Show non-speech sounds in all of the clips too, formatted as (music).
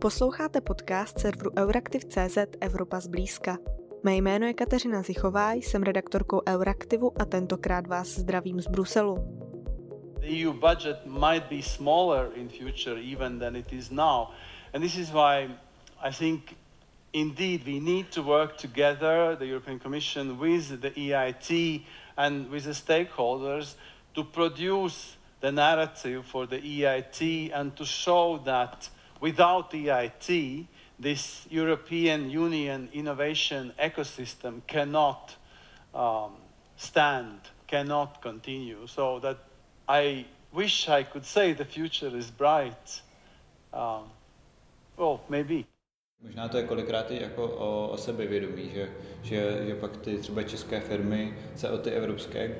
Posloucháte podcast serveru Euraktiv.cz Evropa zblízka. Mé jméno je Kateřina Zichová, jsem redaktorkou Euraktivu a tentokrát vás zdravím z Bruselu. The EU budget might be smaller in future even than it is now. And this is why I think indeed we need to work together, the European Commission, with the EIT and with the stakeholders to produce the narrative for the EIT and to show that without EIT, this European Union innovation ecosystem cannot um, stand, cannot continue. So that I wish I could say the future is bright. Um, well, maybe. Možná to je kolikrát i jako o, o sebevědomí, že, že, že pak ty třeba české firmy se o ty evropské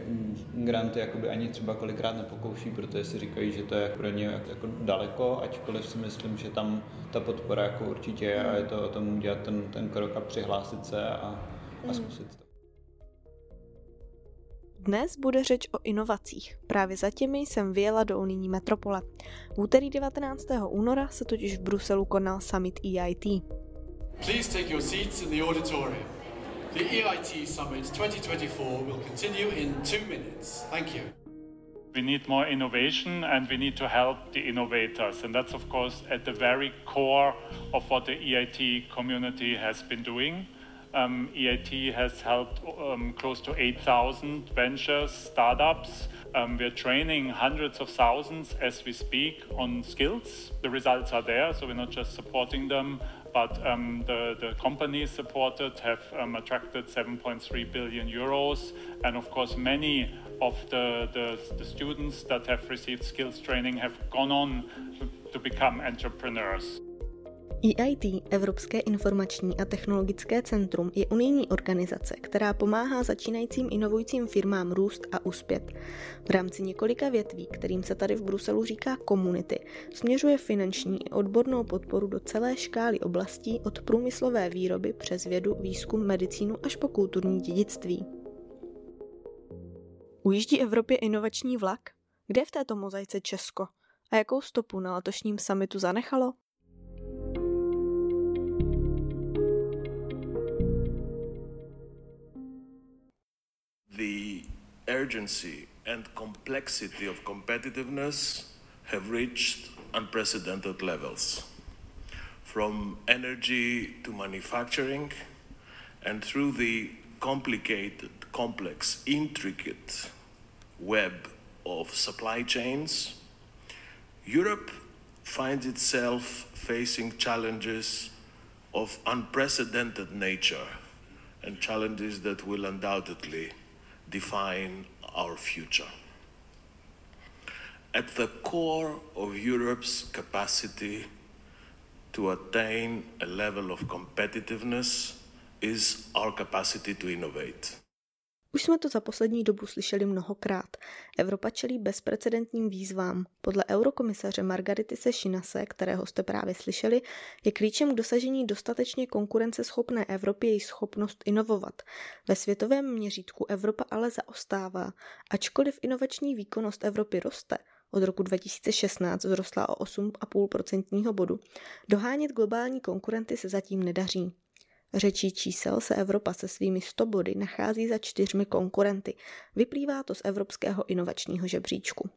granty jakoby ani třeba kolikrát nepokouší, protože si říkají, že to je pro ně jako daleko, ačkoliv si myslím, že tam ta podpora jako určitě je a je to o tom udělat ten, ten krok a přihlásit se a, a hmm. zkusit to. Dnes bude řeč o inovacích. Právě za těmi jsem vyjela do unijní metropole. V úterý 19. února se totiž v Bruselu konal summit EIT. Please take your seats in the auditorium. The EIT Summit 2024 will continue in two minutes. Thank you. We need more innovation and we need to help the innovators. And that's, of course, at the very core of what the EIT community has been doing. Um, EIT has helped um, close to 8,000 ventures, startups. Um, we're training hundreds of thousands as we speak on skills. The results are there, so we're not just supporting them, but um, the, the companies supported have um, attracted 7.3 billion euros. And of course, many of the, the, the students that have received skills training have gone on to become entrepreneurs. EIT, Evropské informační a technologické centrum, je unijní organizace, která pomáhá začínajícím inovujícím firmám růst a uspět. V rámci několika větví, kterým se tady v Bruselu říká komunity, směřuje finanční i odbornou podporu do celé škály oblastí od průmyslové výroby přes vědu, výzkum, medicínu až po kulturní dědictví. Ujíždí Evropě inovační vlak? Kde v této mozaice Česko? A jakou stopu na letošním samitu zanechalo? Urgency and complexity of competitiveness have reached unprecedented levels. From energy to manufacturing, and through the complicated, complex, intricate web of supply chains, Europe finds itself facing challenges of unprecedented nature and challenges that will undoubtedly define our future. At the core of Europe's capacity to attain a level of competitiveness is our capacity to innovate. Už jsme to za poslední dobu slyšeli mnohokrát. Evropa čelí bezprecedentním výzvám. Podle eurokomisaře Margarity Sešinase, kterého jste právě slyšeli, je klíčem k dosažení dostatečně konkurenceschopné Evropy její schopnost inovovat. Ve světovém měřítku Evropa ale zaostává. Ačkoliv inovační výkonnost Evropy roste, od roku 2016 vzrostla o 8,5% bodu, dohánět globální konkurenty se zatím nedaří. Řečí čísel se Evropa se svými 100 body nachází za čtyřmi konkurenty. Vyplývá to z Evropského inovačního žebříčku.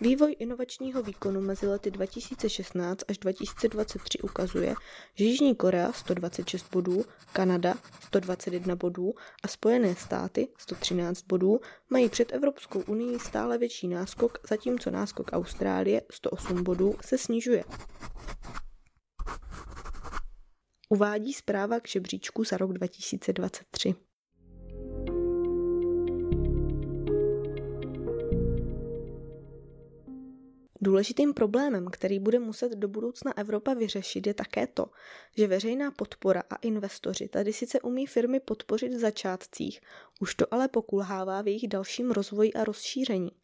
Vývoj inovačního výkonu mezi lety 2016 až 2023 ukazuje, že Jižní Korea 126 bodů, Kanada 121 bodů a Spojené státy 113 bodů mají před Evropskou unii stále větší náskok, zatímco náskok Austrálie 108 bodů se snižuje uvádí zpráva k žebříčku za rok 2023. Důležitým problémem, který bude muset do budoucna Evropa vyřešit, je také to, že veřejná podpora a investoři tady sice umí firmy podpořit v začátcích, už to ale pokulhává v jejich dalším rozvoji a rozšíření.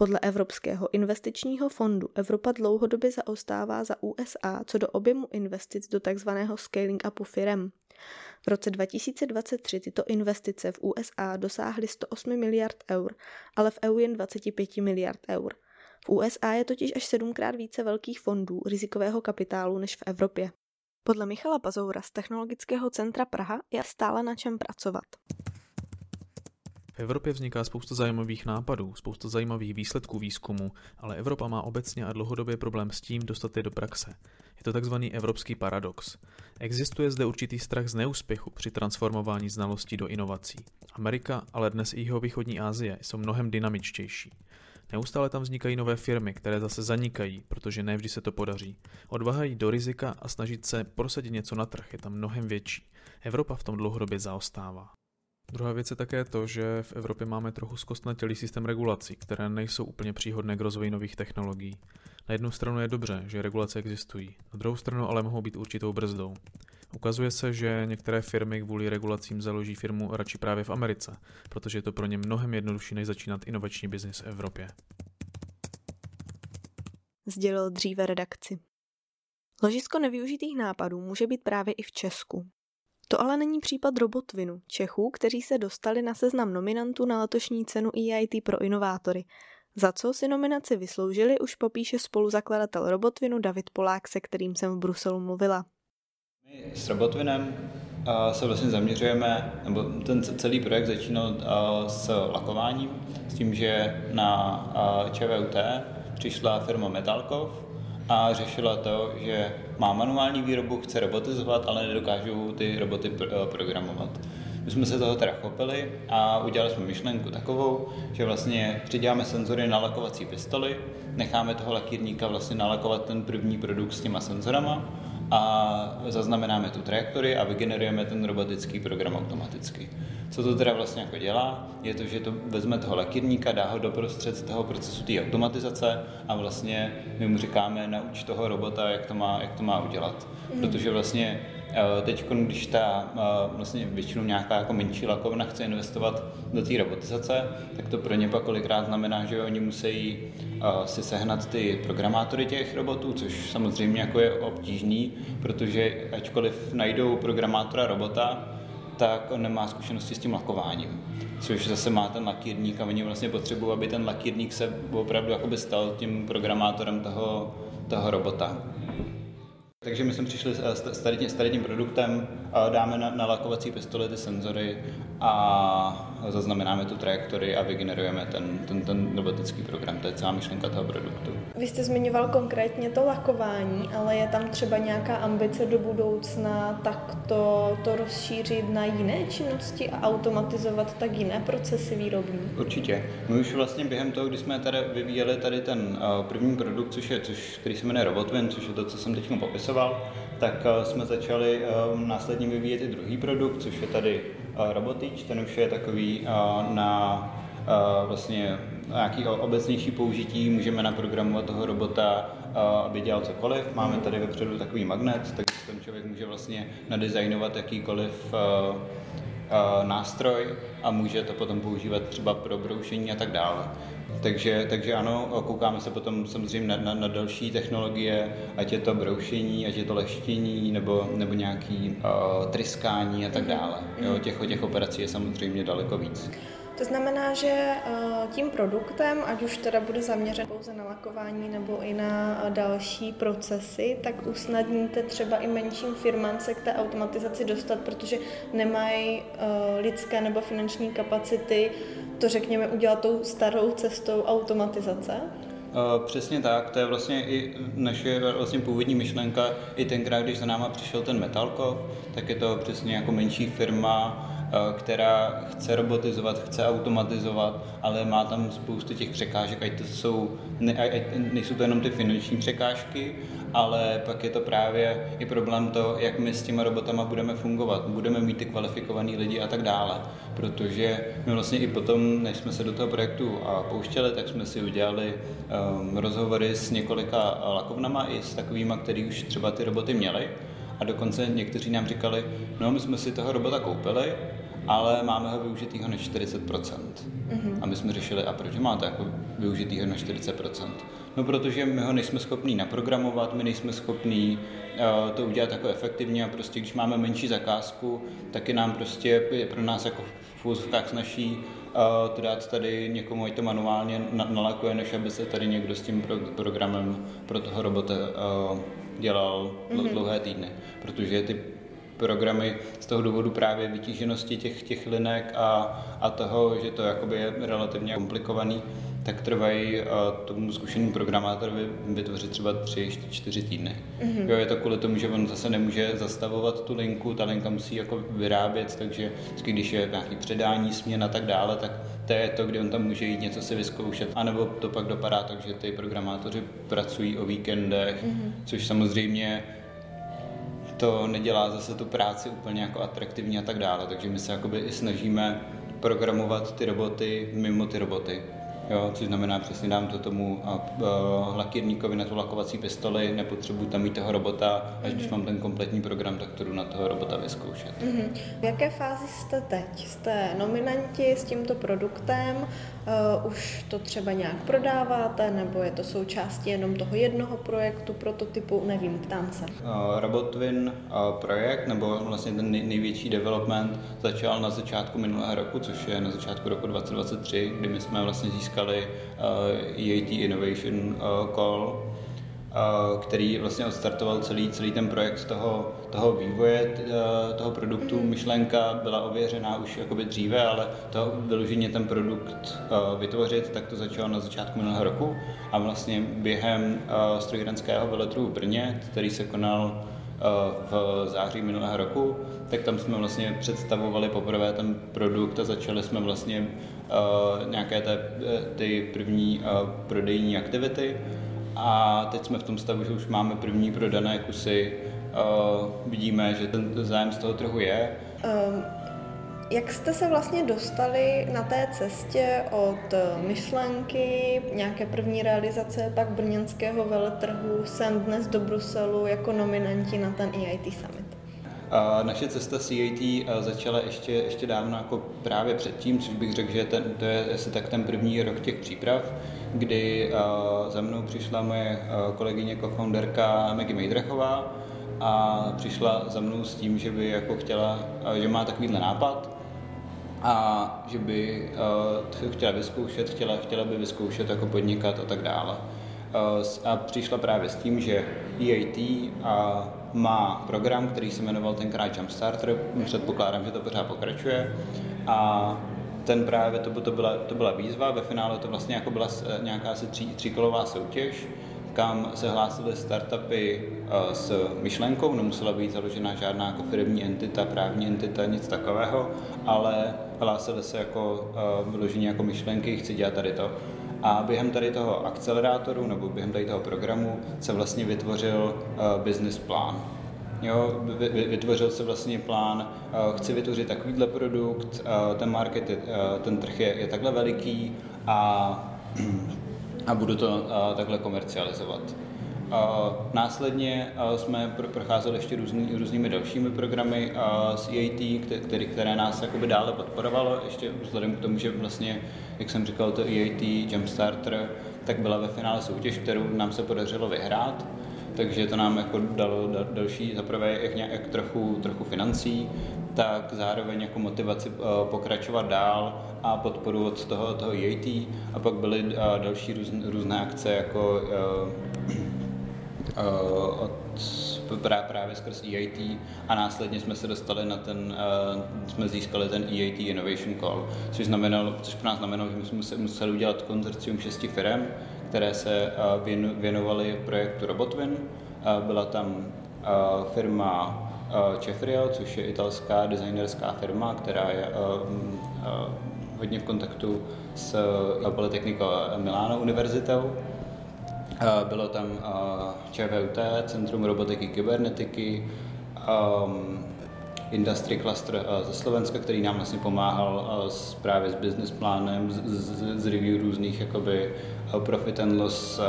Podle Evropského investičního fondu Evropa dlouhodobě zaostává za USA co do objemu investic do tzv. scaling upu firem. V roce 2023 tyto investice v USA dosáhly 108 miliard eur, ale v EU jen 25 miliard eur. V USA je totiž až sedmkrát více velkých fondů rizikového kapitálu než v Evropě. Podle Michala Pazoura z Technologického centra Praha je stále na čem pracovat. Evropě vzniká spousta zajímavých nápadů, spousta zajímavých výsledků výzkumu, ale Evropa má obecně a dlouhodobě problém s tím dostat je do praxe. Je to takzvaný evropský paradox. Existuje zde určitý strach z neúspěchu při transformování znalostí do inovací. Amerika, ale dnes i jeho východní Asie jsou mnohem dynamičtější. Neustále tam vznikají nové firmy, které zase zanikají, protože nevždy se to podaří. Odvaha jít do rizika a snažit se prosadit něco na trh je tam mnohem větší. Evropa v tom dlouhodobě zaostává. Druhá věc je také to, že v Evropě máme trochu zkostnatělý systém regulací, které nejsou úplně příhodné k rozvoji nových technologií. Na jednu stranu je dobře, že regulace existují, na druhou stranu ale mohou být určitou brzdou. Ukazuje se, že některé firmy kvůli regulacím založí firmu radši právě v Americe, protože je to pro ně mnohem jednodušší, než začínat inovační biznis v Evropě. Sdělil dříve redakci. Ložisko nevyužitých nápadů může být právě i v Česku. To ale není případ Robotvinu, Čechů, kteří se dostali na seznam nominantů na letošní cenu EIT pro inovátory. Za co si nominaci vysloužili, už popíše spoluzakladatel Robotvinu David Polák, se kterým jsem v Bruselu mluvila. My s Robotvinem se vlastně zaměřujeme, nebo ten celý projekt začínal s lakováním, s tím, že na ČVUT přišla firma Metalkov a řešila to, že má manuální výrobu, chce robotizovat, ale nedokážou ty roboty programovat. My jsme se toho teda chopili a udělali jsme myšlenku takovou, že vlastně přiděláme senzory na lakovací pistoli, necháme toho lakírníka vlastně nalakovat ten první produkt s těma senzorama a zaznamenáme tu trajektorii a vygenerujeme ten robotický program automaticky. Co to teda vlastně jako dělá, je to, že to vezme toho lakírníka, dá ho do prostřed toho procesu té automatizace a vlastně my mu říkáme, nauč toho robota, jak to má, jak to má udělat. Mm. Protože vlastně teď, když ta eh, vlastně většinou nějaká jako menší lakovna chce investovat do té robotizace, tak to pro ně pak kolikrát znamená, že oni musí eh, si sehnat ty programátory těch robotů, což samozřejmě jako je obtížný, protože ačkoliv najdou programátora robota, tak on nemá zkušenosti s tím lakováním. Což zase má ten lakírník a oni vlastně potřebují, aby ten lakírník se opravdu stal tím programátorem toho, toho robota. Takže my jsme přišli s s tady tím produktem, dáme na, na lakovací pistoli ty senzory a zaznamenáme tu trajektorii a vygenerujeme ten, ten, ten robotický program. To je celá myšlenka toho produktu. Vy jste zmiňoval konkrétně to lakování, ale je tam třeba nějaká ambice do budoucna tak to, to rozšířit na jiné činnosti a automatizovat tak jiné procesy výrobní? Určitě. My už vlastně během toho, kdy jsme tady vyvíjeli tady ten první produkt, což je, což, který se jmenuje Robotwin, což je to, co jsem teď popisoval, tak jsme začali následně vyvíjet i druhý produkt, což je tady Robotič, ten už je takový na vlastně nějaký obecnější použití, můžeme naprogramovat toho robota, aby dělal cokoliv. Máme tady vepředu takový magnet, takže ten člověk může vlastně nadizajnovat jakýkoliv nástroj a může to potom používat třeba pro broušení a tak dále. Takže, takže ano, koukáme se potom samozřejmě na, na, na další technologie, ať je to broušení, ať je to leštění, nebo, nebo nějaký uh, tryskání a tak dále. Jo, těch, těch operací je samozřejmě daleko víc. To znamená, že eh, tím produktem, ať už teda bude zaměřen pouze na lakování nebo i na eh, další procesy, tak usnadníte třeba i menším firmám se k té automatizaci dostat, protože nemají eh, lidské nebo finanční kapacity to řekněme udělat tou starou cestou automatizace? Přesně tak, to je vlastně i naše vlastně původní myšlenka. I tenkrát, když za náma přišel ten Metalkov, tak je to přesně jako menší firma, která chce robotizovat, chce automatizovat, ale má tam spoustu těch překážek, ať to jsou, ne, ať nejsou to jenom ty finanční překážky, ale pak je to právě i problém to, jak my s těma robotama budeme fungovat. Budeme mít ty kvalifikovaný lidi a tak dále. Protože my vlastně i potom, než jsme se do toho projektu pouštěli, tak jsme si udělali um, rozhovory s několika lakovnama i s takovými, který už třeba ty roboty měli. A dokonce někteří nám říkali, no my jsme si toho robota koupili, ale máme ho využitýho na 40%. Mm-hmm. A my jsme řešili, a proč máte jako využitýho na 40%? No protože my ho nejsme schopní naprogramovat, my nejsme schopní uh, to udělat jako efektivně a prostě když máme menší zakázku, tak je nám prostě, je pro nás jako v úzovkách snaží to dát tady někomu, ať to manuálně nalakuje, než aby se tady někdo s tím programem pro toho robota dělal mm-hmm. dlouhé týdny. Protože ty programy z toho důvodu právě vytíženosti těch, těch linek a, a toho, že to jakoby je relativně komplikovaný, tak trvají uh, tomu zkušenému programátorovi vytvořit třeba 3-4 týdny. Mm-hmm. Jo, je to kvůli tomu, že on zase nemůže zastavovat tu linku, ta linka musí jako vyrábět, takže vždycky, když je nějaký předání, směn a tak dále, tak to je to, kde on tam může jít něco si vyzkoušet. A nebo to pak dopadá tak, že ty programátoři pracují o víkendech, mm-hmm. což samozřejmě to nedělá zase tu práci úplně jako atraktivní a tak dále. Takže my se jakoby i snažíme programovat ty roboty mimo ty roboty. Jo, což znamená, přesně dám to tomu a, uh, lakírníkovi na tu lakovací pistoli, nepotřebuji tam mít toho robota, až mm-hmm. když mhm. mám ten kompletní program, tak to jdu na toho robota vyzkoušet. Mm-hmm. V jaké fázi jste teď? Jste nominanti s tímto produktem? Uh, už to třeba nějak prodáváte, nebo je to součástí jenom toho jednoho projektu, prototypu, nevím, ptám se. Uh, Robotwin uh, projekt, nebo vlastně ten nej, největší development začal na začátku minulého roku, což je na začátku roku 2023, kdy my jsme vlastně získali EAT Innovation uh, Call, který vlastně odstartoval celý, celý ten projekt toho, toho vývoje toho produktu. Mm-hmm. Myšlenka byla ověřená už jakoby dříve, ale to vyloženě ten produkt vytvořit, tak to začalo na začátku minulého roku a vlastně během strojírenského veletrhu v Brně, který se konal v září minulého roku, tak tam jsme vlastně představovali poprvé ten produkt a začali jsme vlastně nějaké té, ty první prodejní aktivity a teď jsme v tom stavu, že už máme první prodané kusy. Uh, vidíme, že ten zájem z toho trhu je. Um, jak jste se vlastně dostali na té cestě od myšlenky, nějaké první realizace, tak brněnského veletrhu sem dnes do Bruselu jako nominanti na ten EIT Summit? Naše cesta CAT uh, začala ještě, ještě dávno jako právě předtím, což bych řekl, že ten, to je asi tak ten první rok těch příprav kdy uh, za mnou přišla moje uh, kolegyně co-founderka Maggie Mejdrechová a přišla za mnou s tím, že by jako chtěla, že má takovýhle nápad a že by chtěla vyzkoušet, chtěla, chtěla by vyzkoušet jako podnikat a tak dále. A přišla právě s tím, že EAT uh, má program, který se jmenoval tenkrát Jumpstarter, předpokládám, že to pořád pokračuje, a ten právě, to, to, byla, to byla výzva, ve finále to vlastně jako byla eh, nějaká asi tří, tříkolová soutěž, kam se hlásily startupy uh, s myšlenkou, nemusela být založena žádná jako firmní entita, právní entita, nic takového, ale hlásily se jako uh, vyložení jako myšlenky, chci dělat tady to. A během tady toho akcelerátoru nebo během tady toho programu se vlastně vytvořil uh, business plán. Jo, vytvořil se vlastně plán, eh, chci vytvořit takovýhle produkt, eh, ten market, je, ten trh je, je takhle veliký a, (clears throat) a budu to takhle komercializovat. Následně jsme procházeli ještě různý, různými dalšími programy z EAT, které, které nás jakoby dále podporovalo, ještě vzhledem k tomu, že vlastně, jak jsem říkal, to EAT Jumpstarter, tak byla ve finále soutěž, kterou nám se podařilo vyhrát. Takže to nám jako dalo další, zaprvé jak, nějak, trochu, trochu financí, tak zároveň jako motivaci uh, pokračovat dál a podporu od toho, toho EAT a pak byly další růz, různé akce jako uh, od právě skrz EIT a následně jsme se dostali na ten, uh, jsme získali ten EIT Innovation Call, což, znamenalo, což pro nás znamenalo, že jsme museli udělat konzorcium šesti firm, které se věnovaly projektu Robotwin. Byla tam firma Cefriel, což je italská designerská firma, která je hodně v kontaktu s Politechnikou Milano univerzitou. Bylo tam ČVUT, Centrum robotiky kybernetiky, Industry Cluster eh, ze Slovenska, který nám vlastně pomáhal eh, s, právě s business plánem, z, z, z review různých jakoby eh, profit and loss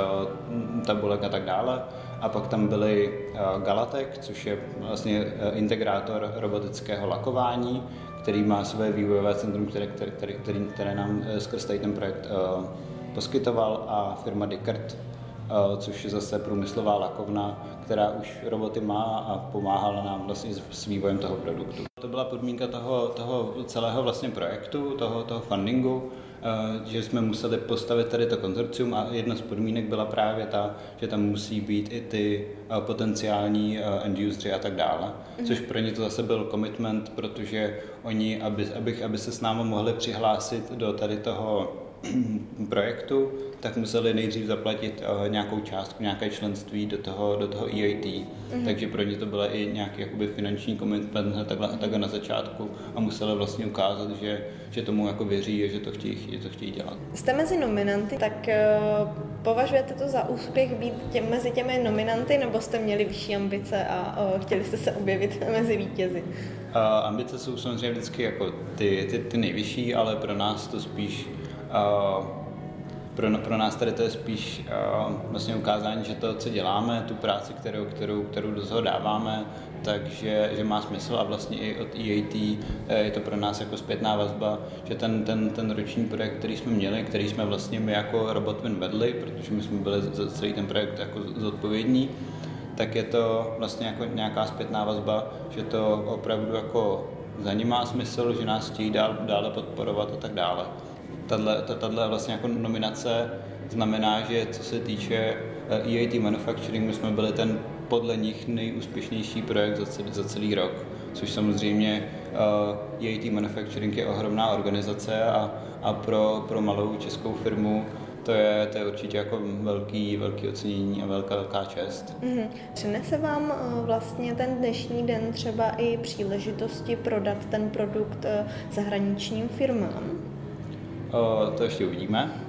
tabulek a tak dále. A pak tam byly Galatek, což je vlastně integrátor robotického lakování, který má své vývojové centrum, které, které, které, které, nám skrz ten projekt poskytoval a firma Dickert, což je zase průmyslová lakovna, která už roboty má a pomáhala nám vlastně s vývojem toho produktu. To byla podmínka toho, toho celého vlastně projektu, toho, toho fundingu, Eh, že jsme museli postavit tady to konzorcium a jedna z podmínek byla právě ta, že tam musí být i ty eh, potenciální eh, end usery a tak dále, mm-hmm. což pro ně to zase byl commitment, protože oni, aby, aby, aby se s námi mohli přihlásit do tady toho (clears throat) projektu, tak museli nejdřív zaplatit uh, nějakou částku, nějaké členství do toho, do toho EIT. Mm-hmm. Takže pro ně to byla i nějaký jakoby finanční commitment takhle, takhle na začátku a museli vlastně ukázat, že, že tomu jako věří a že to chtějí, že to chtějí dělat. Jste mezi nominanty, tak uh, považujete to za úspěch být tě, mezi těmi nominanty, nebo jste měli vyšší ambice a uh, chtěli jste se objevit (laughs) mezi vítězi? Uh, ambice jsou samozřejmě vždycky jako ty, ty, ty nejvyšší, ale pro nás to spíš pro, pro nás tady to je spíš uh, vlastně ukázání, že to, co děláme, tu práci, kterou, kterou, kterou do toho dáváme, takže že má smysl a vlastně i od EAT eh, je to pro nás jako zpětná vazba, že ten, ten, ten roční projekt, který jsme měli, který jsme vlastně my jako Robotwin vedli, protože my jsme byli za celý ten projekt jako zodpovědní, tak je to vlastně jako nějaká zpětná vazba, že to opravdu jako za ní má smysl, že nás chtějí dál, dále podporovat a tak dále tahle vlastně jako nominace znamená, že co se týče EAT eh, e Manufacturing, my jsme byli ten podle nich nejúspěšnější projekt za celý, za celý rok, což samozřejmě uh, EAT Manufacturing je ohromná organizace a, a pro, pro malou českou firmu to je, to je určitě jako velký, velký ocenění a velká, velká čest. Mm-hmm. Přinese vám eh, vlastně ten dnešní den třeba i příležitosti prodat ten produkt zahraničním firmám? To ještě uvidíme.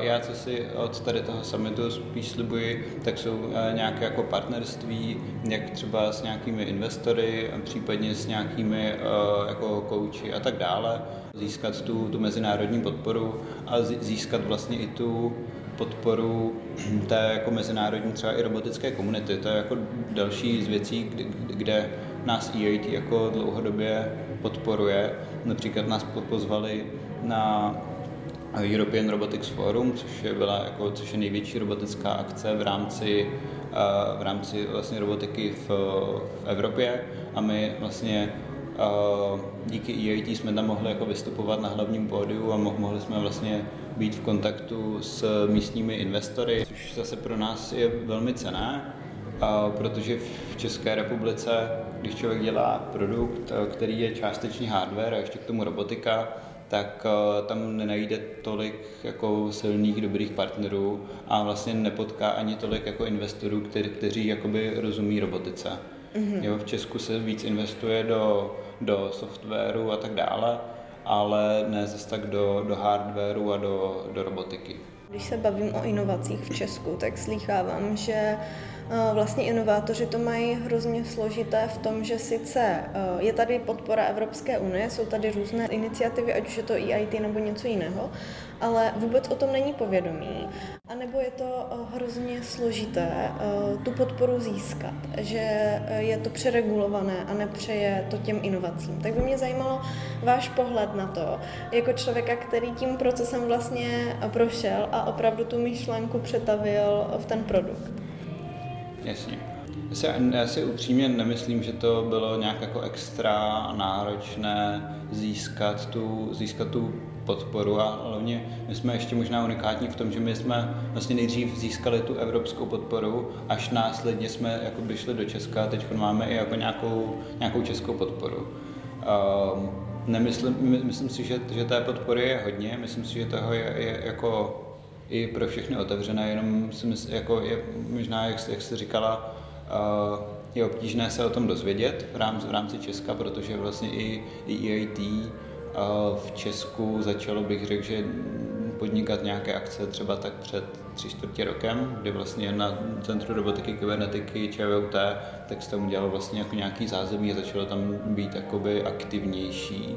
Já, co si od tady toho summitu spíš slibuji, tak jsou e, nějaké jako partnerství, jak třeba s nějakými investory, případně s nějakými jako kouči a tak dále, získat tu, tu mezinárodní podporu a získat vlastně i tu podporu (clears throat) té jako mezinárodní třeba i robotické komunity. To je jako další z věcí, kde, kde nás EIT jako dlouhodobě podporuje. Například nás pozvali na European Robotics Forum, což je, byla jako, což je největší robotická akce v rámci, uh, v rámci vlastně robotiky v, v Evropě. A my vlastně uh, díky EIT jsme tam mohli jako vystupovat na hlavním pódiu a mohli jsme vlastně být v kontaktu s místními investory, což zase pro nás je velmi cené, uh, protože v České republice, když člověk dělá produkt, který je částečně hardware a ještě k tomu robotika, tak uh, tam nenajde tolik jako silných, dobrých partnerů a vlastně nepotká ani tolik jako investorů, který, kteří jakoby rozumí robotice. Mm-hmm. Jo, v Česku se víc investuje do, do softwaru a tak dále, ale ne zase tak do, do hardwaru a do, do robotiky. Když se bavím o inovacích v Česku, tak slýchávám, že Vlastně inovátoři to mají hrozně složité v tom, že sice e, je tady podpora Evropské unie, jsou tady různé iniciativy, ať už je to EIT nebo něco jiného, ale vůbec o tom není povědomí. A nebo je to e, hrozně složité tu podporu získat, že je to přeregulované a nepřeje to těm inovacím. Tak by mě zajímalo váš pohled na to, jako člověka, který tím procesem vlastně prošel a opravdu tu myšlenku přetavil v ten produkt. Jasně. Já si, já si upřímně nemyslím, že to bylo nějak jako extra náročné získat tu, získat tu podporu a hlavně my jsme ještě možná unikátní v tom, že my jsme vlastně nejdřív získali tu evropskou podporu, až následně jsme jako by šli do Česka a teď máme i jako nějakou, nějakou českou podporu. Um, nemyslím, myslím si, že, že té podpory je hodně, myslím si, že toho je, je jako i pro všechny otevřené, jenom si myslím, jako je možná, jak, jak jsi říkala, je obtížné se o tom dozvědět v rámci, v rámci Česka, protože vlastně i, i EIT v Česku začalo bych řekl, že podnikat nějaké akce třeba tak před tři čtvrtě rokem, kdy vlastně na Centru robotiky kybernetiky ČVUT, tak se tam udělalo vlastně jako nějaký zázemí a začalo tam být jakoby aktivnější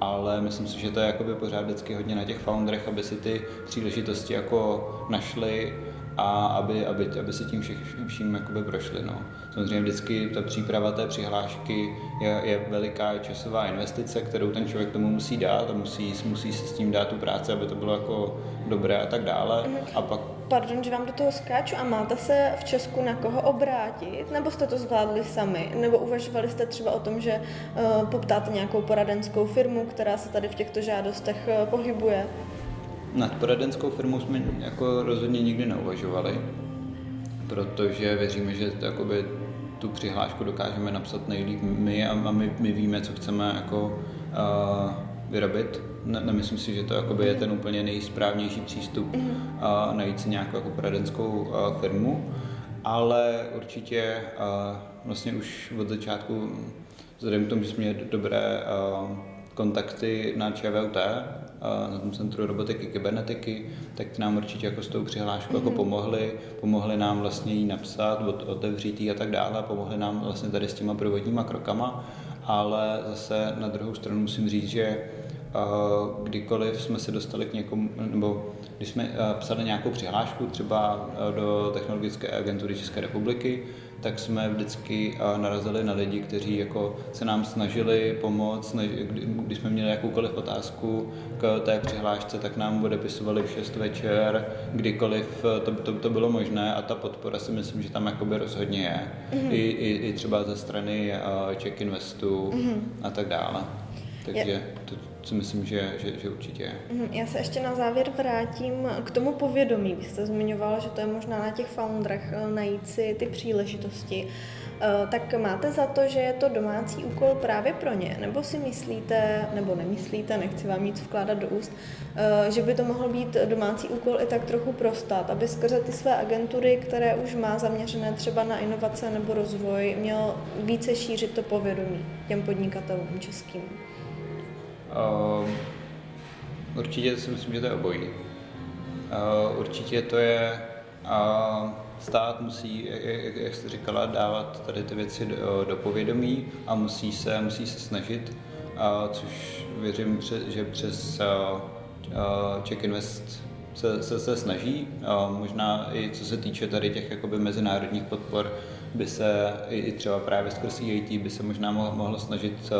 ale myslím si, že to je jakoby pořád vždycky hodně na těch founderech, aby si ty příležitosti jako našli a aby, aby, aby se tím všech, vším jakoby prošli. No. Samozřejmě vždycky ta příprava té přihlášky je, je veliká časová investice, kterou ten člověk tomu musí dát a musí, musí se s tím dát tu práci, aby to bylo jako dobré a tak dále. Mm-hmm. A pak Pardon, že vám do toho skáču. A máte se v Česku na koho obrátit? Nebo jste to zvládli sami? Nebo uvažovali jste třeba o tom, že uh, poptáte nějakou poradenskou firmu, která se tady v těchto žádostech uh, pohybuje? Nad poradenskou firmou jsme jako rozhodně nikdy neuvažovali, protože věříme, že to, tu přihlášku dokážeme napsat nejlíp my a, a my, my víme, co chceme jako uh, vyrobit. Ne, nemyslím si, že to jakoby je ten úplně nejsprávnější přístup mm-hmm. a najít si nějakou jako poradenskou uh, firmu, ale určitě uh, vlastně už od začátku, vzhledem k tomu, že jsme měli dobré uh, kontakty na ČVUT, na tom Centru robotiky kybernetiky, tak nám určitě jako s tou přihláškou mm-hmm. jako mhm. pomohli, pomohli nám vlastně ji napsat, otevřít ji a tak dále, pomohli nám vlastně tady s těma provodníma krokama, ale zase na druhou stranu musím říct, že kdykoliv jsme se dostali k někomu, nebo když jsme psali nějakou přihlášku třeba do Technologické agentury České republiky, tak jsme vždycky narazili na lidi, kteří jako se nám snažili pomoct, když jsme měli jakoukoliv otázku k té přihlášce, tak nám odepisovali v 6 večer, kdykoliv to, to, to bylo možné a ta podpora si myslím, že tam jakoby rozhodně je. Mm-hmm. I, i, I třeba ze strany Czech Investu mm-hmm. a tak dále. Takže to, si myslím, že, že, že určitě je. Mhm, já se ještě na závěr vrátím k tomu povědomí. Vy jste zmiňoval, že to je možná na těch founderech eh, najít si ty příležitosti. Eh, tak máte za to, že je to domácí úkol právě pro ně? Nebo si myslíte, nebo nemyslíte, nechci vám nic vkládat do úst, eh, že by to mohl být domácí úkol i tak trochu pro stát, aby skrze ty své agentury, které už má zaměřené třeba na inovace nebo rozvoj, měl více šířit to povědomí těm podnikatelům českým? Uh, určitě si myslím, že to je obojí. Uh, určitě to je, uh, stát musí, jak, jste říkala, dávat tady ty věci do, do povědomí a musí se, musí se snažit, což věřím, že přes Czech Invest se, se, se snaží. Možná i co se týče tady těch jakoby mezinárodních podpor, by se i třeba právě skrz EIT by se možná mohlo, mohlo snažit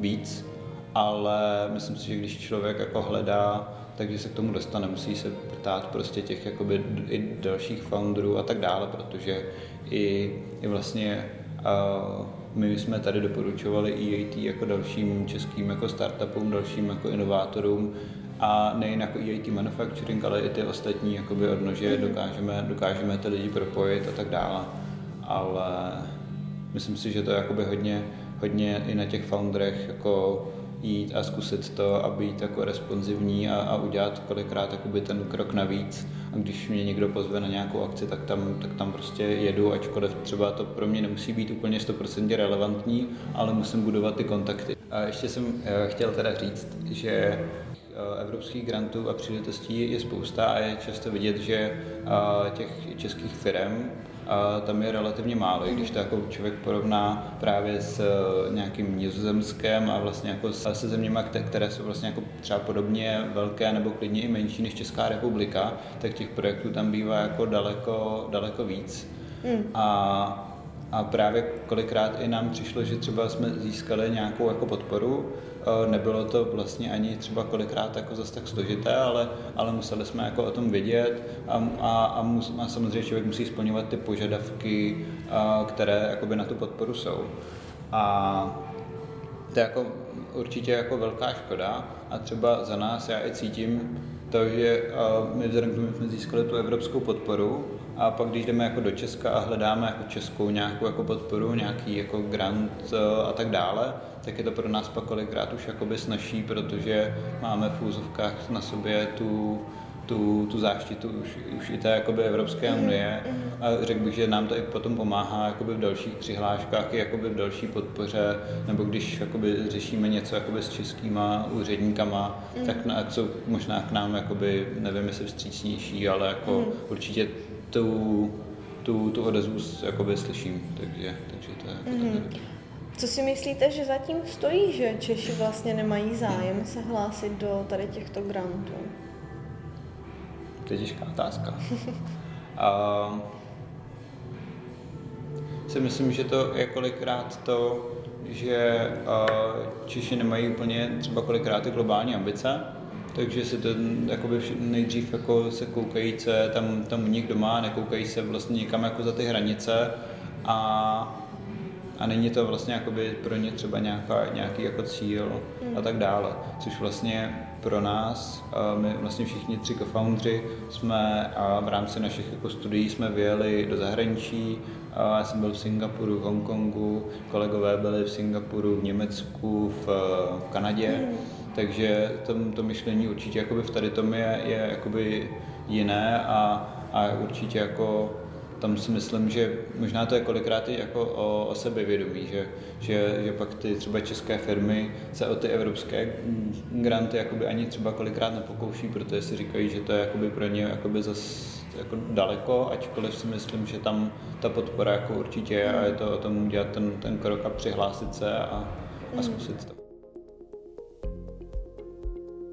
víc ale myslím si, že když člověk jako hledá, takže se k tomu dostane, musí se ptát prostě těch jakoby i dalších founderů a tak dále, protože i, i vlastně uh, my jsme tady doporučovali EAT jako dalším českým jako startupům, dalším jako inovátorům a nejen jako EAT Manufacturing, ale i ty ostatní jakoby odnože mhm. dokážeme, dokážeme ty lidi propojit a tak dále. Ale myslím si, že to je jakoby hodně, hodně i na těch founderech jako jít a zkusit to a být jako responsivní a, a udělat kolikrát jakoby ten krok navíc. A když mě někdo pozve na nějakou akci, tak tam, tak tam prostě jedu, ačkoliv třeba to pro mě nemusí být úplně 100% relevantní, ale musím budovat ty kontakty. A ještě jsem eh, chtěl teda říct, že eh, evropských grantů a příležitostí je spousta a je často vidět, že eh, těch českých firm a tam je relativně málo, i když to jako člověk porovná právě s eh, nějakým nizozemském a vlastně jako se zeměmi, které jsou vlastně jako třeba podobně velké nebo klidně i menší než Česká republika, tak těch projektů tam bývá jako daleko, daleko víc. Mm. A a právě kolikrát i nám přišlo, že třeba jsme získali nějakou jako podporu, eh, nebylo to vlastně ani třeba kolikrát jako zase tak složité, ale, ale museli jsme jako o tom vědět. A, a, a, mus, a samozřejmě člověk musí splňovat ty požadavky, eh, které jakoby na tu podporu jsou. A to je jako určitě jako velká škoda. A třeba za nás já i cítím to, že eh, my vzhledem k tomu jsme získali tu evropskou podporu, a pak, když jdeme jako do Česka a hledáme jako českou nějakou jako podporu, nějaký jako grant eh, a tak dále, tak je to pro nás pak kolikrát už jakoby snažší, protože máme v úzovkách na sobě tu, tu, tu záštitu už, už i té jakoby Evropské mhm, unie mhm. a řekl bych, že nám to i potom pomáhá jakoby v dalších přihláškách i jakoby v další podpoře, nebo když jakoby řešíme něco jakoby s českýma úředníkama, mm. tak na, jsou možná k nám jakoby, nevím jestli vstřícnější, ale jako mm. určitě tu, tu, tu odezvu jakoby slyším, takže, takže to je jako mm-hmm. Co si myslíte, že zatím stojí, že Češi vlastně nemají zájem se hlásit do tady těchto grantů? To je těžká otázka. (laughs) A si myslím, že to je kolikrát to, že Češi nemají úplně třeba kolikrát ty globální ambice, takže si to jakoby nejdřív jako se koukají, co je tam, tam u nich doma, nekoukají se vlastně někam jako za ty hranice a a není to vlastně jakoby pro ně třeba nějaká, nějaký jako cíl a tak dále, což vlastně pro nás, my vlastně všichni tři co-foundři jsme v rámci našich jako studií jsme vyjeli do zahraničí, já jsem byl v Singapuru, v Hongkongu, kolegové byli v Singapuru, v Německu, v, v Kanadě, mm. Takže to, to myšlení určitě jakoby v tady tom je, je jakoby jiné a, a určitě jako tam si myslím, že možná to je kolikrát i jako o, o sebevědomí, že, že, že pak ty třeba české firmy se o ty evropské granty jakoby ani třeba kolikrát nepokouší, protože si říkají, že to je jakoby pro ně jakoby zas jako daleko, ačkoliv si myslím, že tam ta podpora jako určitě je a je to o tom udělat ten, ten krok a přihlásit se a, a hmm. zkusit to.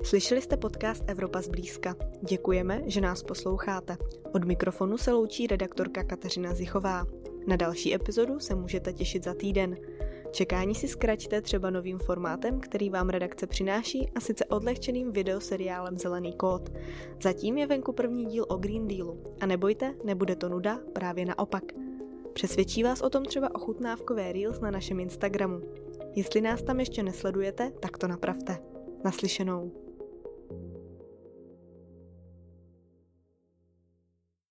Slyšeli jste podcast Evropa zblízka. Děkujeme, že nás posloucháte. Od mikrofonu se loučí redaktorka Kateřina Zichová. Na další epizodu se můžete těšit za týden. Čekání si zkraťte třeba novým formátem, který vám redakce přináší a sice odlehčeným videoseriálem Zelený kód. Zatím je venku první díl o Green Dealu a nebojte, nebude to nuda, právě naopak. Přesvědčí vás o tom třeba ochutnávkové Reels na našem Instagramu. Jestli nás tam ještě nesledujete, tak to napravte. Naslyšenou.